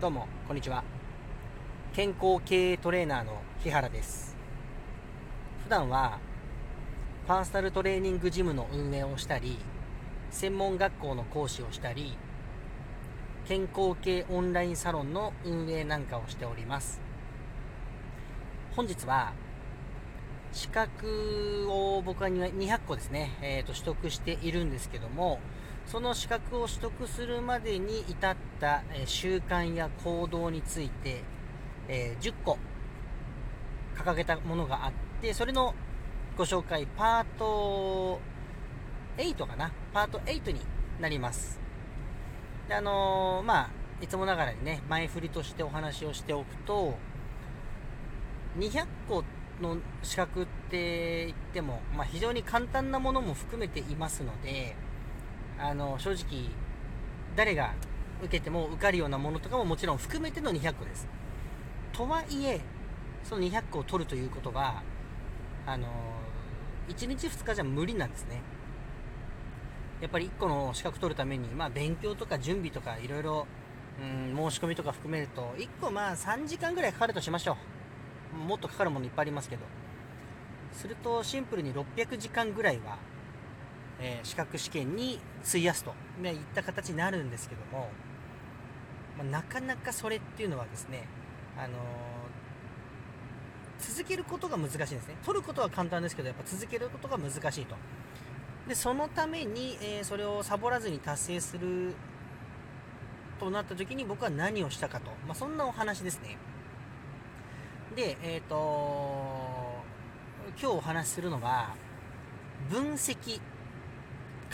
どうもこんにちは。健康経営トレーナーの日原です。普段はパーソナルトレーニングジムの運営をしたり専門学校の講師をしたり健康系オンラインサロンの運営なんかをしております。本日は資格を僕は200個ですね、えー、と取得しているんですけどもその資格を取得するまでに至った、習慣や行動について、え、10個掲げたものがあってそれのご紹介パート8かな？パート8になります。であのー、まあいつもながらにね前振りとしてお話をしておくと200個の資格って言っても、まあ、非常に簡単なものも含めていますのであの正直誰が受けても受かるようなものとかももちろん含めての200個です。とはいえその200個を取るということはあの1日2日じゃ無理なんですね。やっぱり1個の資格取るために、まあ、勉強とか準備とかいろいろ申し込みとか含めると1個まあ3時間ぐらいかかるとしましょうもっとかかるものいっぱいありますけどするとシンプルに600時間ぐらいはえー、資格試験に費やすと、ね、いった形になるんですけども、まあ、なかなかそれっていうのはですね、あのー、続けることが難しいんですね。取ることは簡単ですけどやっぱ続けることが難しいと。でそのために、えー、それをサボらずに達成するとなった時に僕は何をしたかと、まあ、そんなお話ですね。でえっ、ー、と今日お話しするのは分析。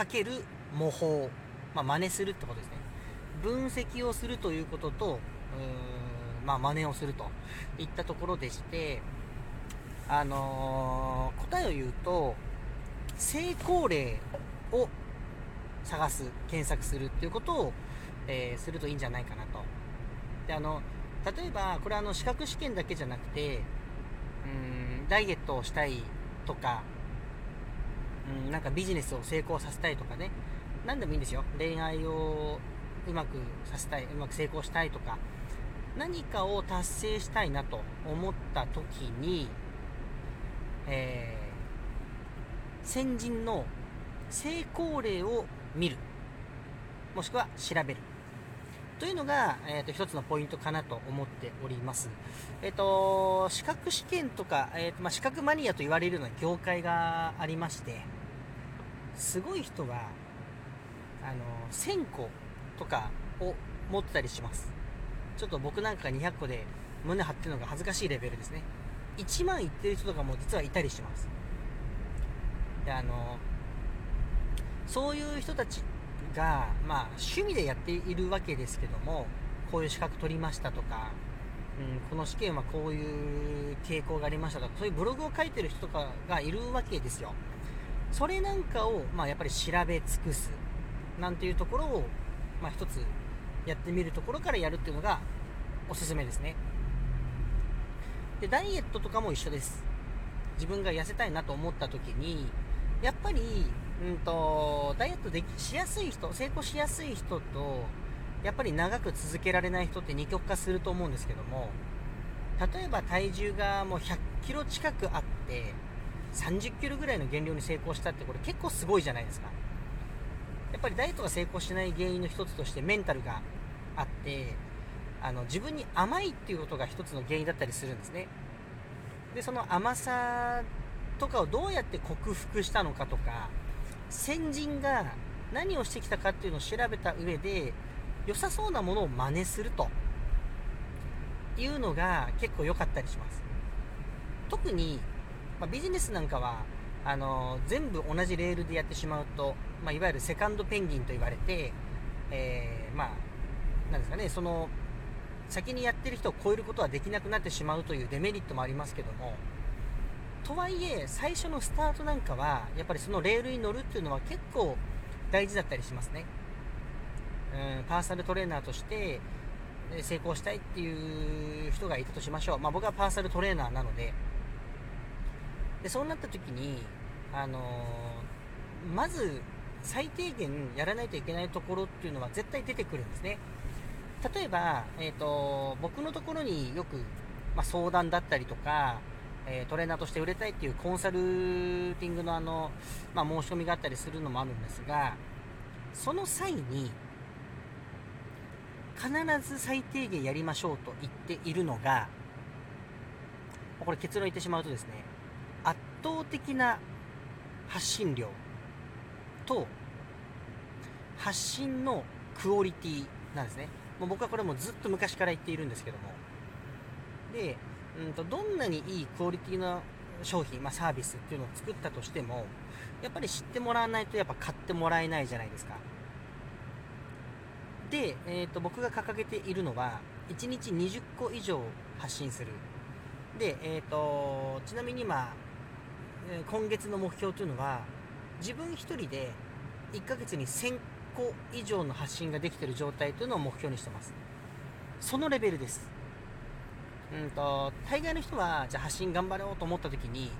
かける模倣、まあ、真似するってことですね。分析をするということとうーん、まあ、真似をするといったところでしてあのー、答えを言うと成功例を探す検索するっていうことを、えー、するといいんじゃないかなと。であの例えばこれあの資格試験だけじゃなくてうんダイエットをしたいとかうん、なんかビジネスを成功させたいとかね。何でもいいんですよ。恋愛をうまくさせたいうまく成功したいとか。何かを達成したいなと思った時に、えー、先人の成功例を見る。もしくは調べる。というのが、えーと、一つのポイントかなと思っております。えっ、ー、と、資格試験とか、えーとまあ、資格マニアと言われるような業界がありまして、すごい人は、あの、1000個とかを持ってたりします。ちょっと僕なんかが200個で胸張ってるのが恥ずかしいレベルですね。1万いってる人とかも実はいたりします。で、あの、そういう人たちが、まあ、趣味でやっているわけですけどもこういう資格取りましたとか、うん、この試験はこういう傾向がありましたとかそういうブログを書いてる人とかがいるわけですよ。それなんかを、まあ、やっぱり調べ尽くすなんていうところを、まあ、一つやってみるところからやるっていうのがおすすめですね。でダイエットとかも一緒です。自分が痩せたいなと思った時にやっぱりうんと、ダイエットできしやすい人、成功しやすい人と、やっぱり長く続けられない人って二極化すると思うんですけども、例えば体重がもう100キロ近くあって、30キロぐらいの減量に成功したってこれ結構すごいじゃないですか。やっぱりダイエットが成功しない原因の一つとしてメンタルがあって、あの自分に甘いっていうことが一つの原因だったりするんですね。で、その甘さとかをどうやって克服したのかとか、先人が何をしてきたかっていうのを調べた上で良さそうなものを真似するというのが結構良かったりします。特に、まあ、ビジネスなんかはあの全部同じレールでやってしまうと、まあ、いわゆるセカンドペンギンと言われて、えー、まあなんですかねその先にやってる人を超えることはできなくなってしまうというデメリットもありますけどもとはいえ最初のスタートなんかはやっぱりそのレールに乗るっていうのは結構大事だったりしますね。うんパーソナルトレーナーとして成功したいっていう人がいたとしましょう、まあ、僕はパーソナルトレーナーなので。でそうなった時に、あのー、まず最低限やらないといけないところっていうのは絶対出てくるんですね。例えば、えーと、僕のところによく、まあ、相談だったりとか、え、トレーナーとして売れたいっていうコンサルティングのあの、まあ、申し込みがあったりするのもあるんですがその際に必ず最低限やりましょうと言っているのがこれ結論言ってしまうとですね圧倒的な発信量と発信のクオリティなんですね。もう僕はこれもずっと昔から言っているんですけども。で、うんと、どんなにいいクオリティの商品、まあ、サービスっていうのを作ったとしてもやっぱり知ってもらわないとやっぱ買ってもらえないじゃないですか。で、えーと、僕が掲げているのは1日20個以上発信する。で、えーと、ちなみに今今月の目標というのは自分1人で1ヶ月に1000個以上の発信ができている状態というのを目標にしてます。そのレベルです。うんと大概の人はじゃあ発信頑張ろうと思った時に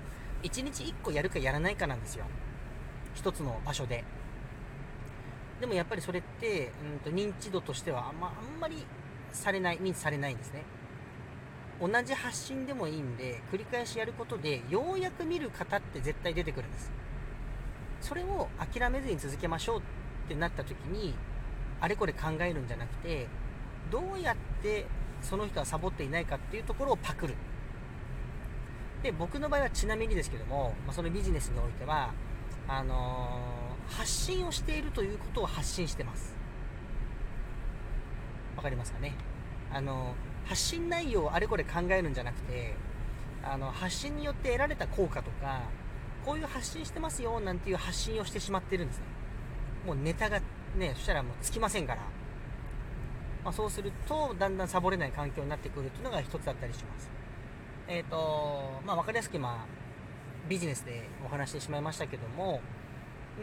1日1個やるかやらないかなんですよ。1つの場所で。でもやっぱりそれって、うんと認知度としてはあん,、まあんまりされない認知されないんですね。同じ発信でもいいんで繰り返しやることでようやく見る方って絶対出てくるんです。それを諦めずに続けましょうってなった時にあれこれ考えるんじゃなくてどうやってその人はサボっていないかっていうところをパクる。で僕の場合はちなみにですけども、まあ、そのビジネスにおいてはあのー、発信をしているということを発信してます。わかりますかね？あのー、発信内容をあれこれ考えるんじゃなくてあの発信によって得られた効果とかこういう発信してますよなんていう発信をしてしまってるんですね。もうネタがねそしたらもうつきませんから、まあ、そうするとだんだんサボれない環境になってくるっていうのが一つだったりします。えっ、ー、とまあ分かりやすく今ビジネスでお話してしまいましたけども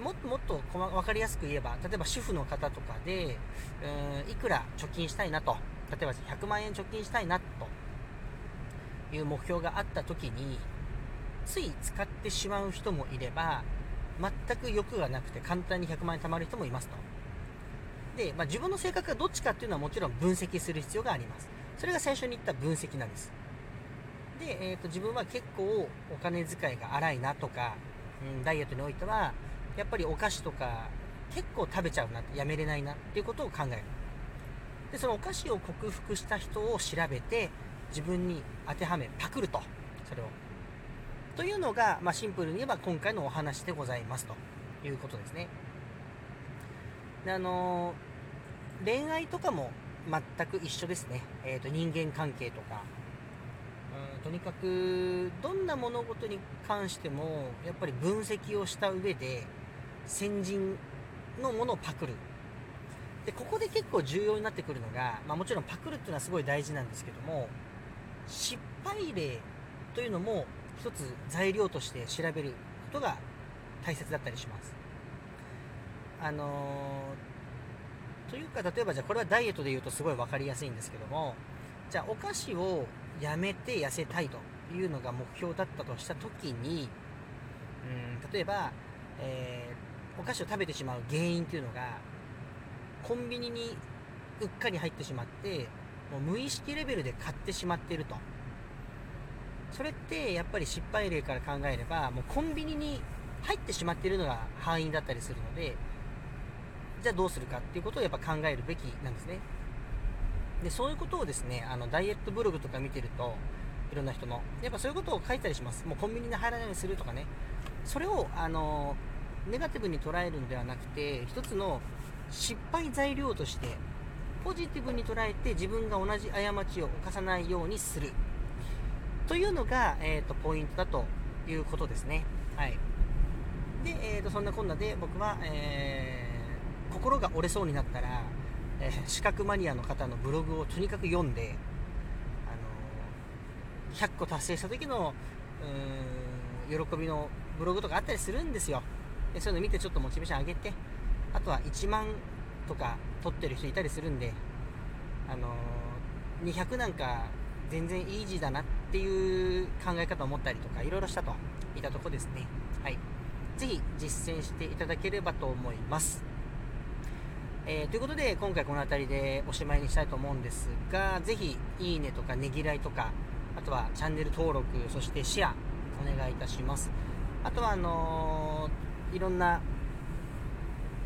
もっともっと分かりやすく言えば例えば主婦の方とかでうんいくら貯金したいなと。例えば100万円貯金したいなと。いう目標があった時につい使ってしまう人もいれば全く欲がなくて簡単に100万円貯まる人もいますと。で、まあ、自分の性格がどっちかっていうのはもちろん分析する必要があります。それが最初に言った分析なんです。で、えーと、自分は結構お金遣いが荒いなとか、うん、ダイエットにおいてはやっぱりお菓子とか結構食べちゃうなやめれないなっていうことを考える。でそのお菓子を克服した人を調べて自分に当てはめパクると。それを。というのが、まあ、シンプルに言えば今回のお話でございますということですね。であの恋愛とかも全く一緒ですね。えーと、人間関係とか。うんとにかくどんな物事に関してもやっぱり分析をした上で先人のものをパクるでここで結構重要になってくるのが、まあ、もちろんパクるっていうのはすごい大事なんですけども失敗例というのも一つ材料として調べることが大切だったりします。あのー、というか例えばじゃあこれはダイエットで言うとすごい分かりやすいんですけどもじゃあお菓子をやめて痩せたいというのが目標だったとした時にうん例えば、えー、お菓子を食べてしまう原因というのがコンビニにうっかり入ってしまってもう無意識レベルで買ってしまっていると。それってやっぱり失敗例から考えればもうコンビニに入ってしまっているのが敗因だったりするのでじゃあどうするかっていうことをやっぱ考えるべきなんですねでそういうことをですねあのダイエットブログとか見てるといろんな人のやっぱそういうことを書いたりしますもうコンビニに入らないようにするとかねそれをあのネガティブに捉えるんではなくて一つの失敗材料としてポジティブに捉えて自分が同じ過ちを犯さないようにするというのが、えーと、ポイントだということですね。はい。で、えーと、そんなこんなで僕は、えー、心が折れそうになったら、えー、資格マニアの方のブログをとにかく読んで、あのー、100個達成した時の喜びのブログとかあったりするんですよ。でそういうの見てちょっとモチベーション上げて、あとは1万とか取ってる人いたりするんで、あのー、200なんか全然イージーだなっていう考え方を持ったりとかいろいろしたといたとこですねはいぜひ実践していただければと思います。えー、ということで、今回この辺りでおしまいにしたいと思うんですが、ぜひ、いいねとかねぎらいとか、あとはチャンネル登録、そしてシェア、お願いいたします。あとは、あのー、いろんな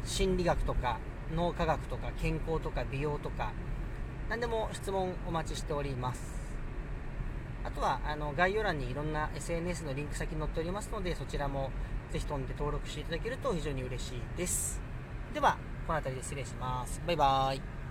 心理学とか、脳科学とか、健康とか、美容とか、何でも質問お待ちしております。あとはあの概要欄にいろんな SNS のリンク先に載っておりますのでそちらもぜひ飛んで登録していただけると非常に嬉しいです。では、この辺りで失礼します。バイバーイ。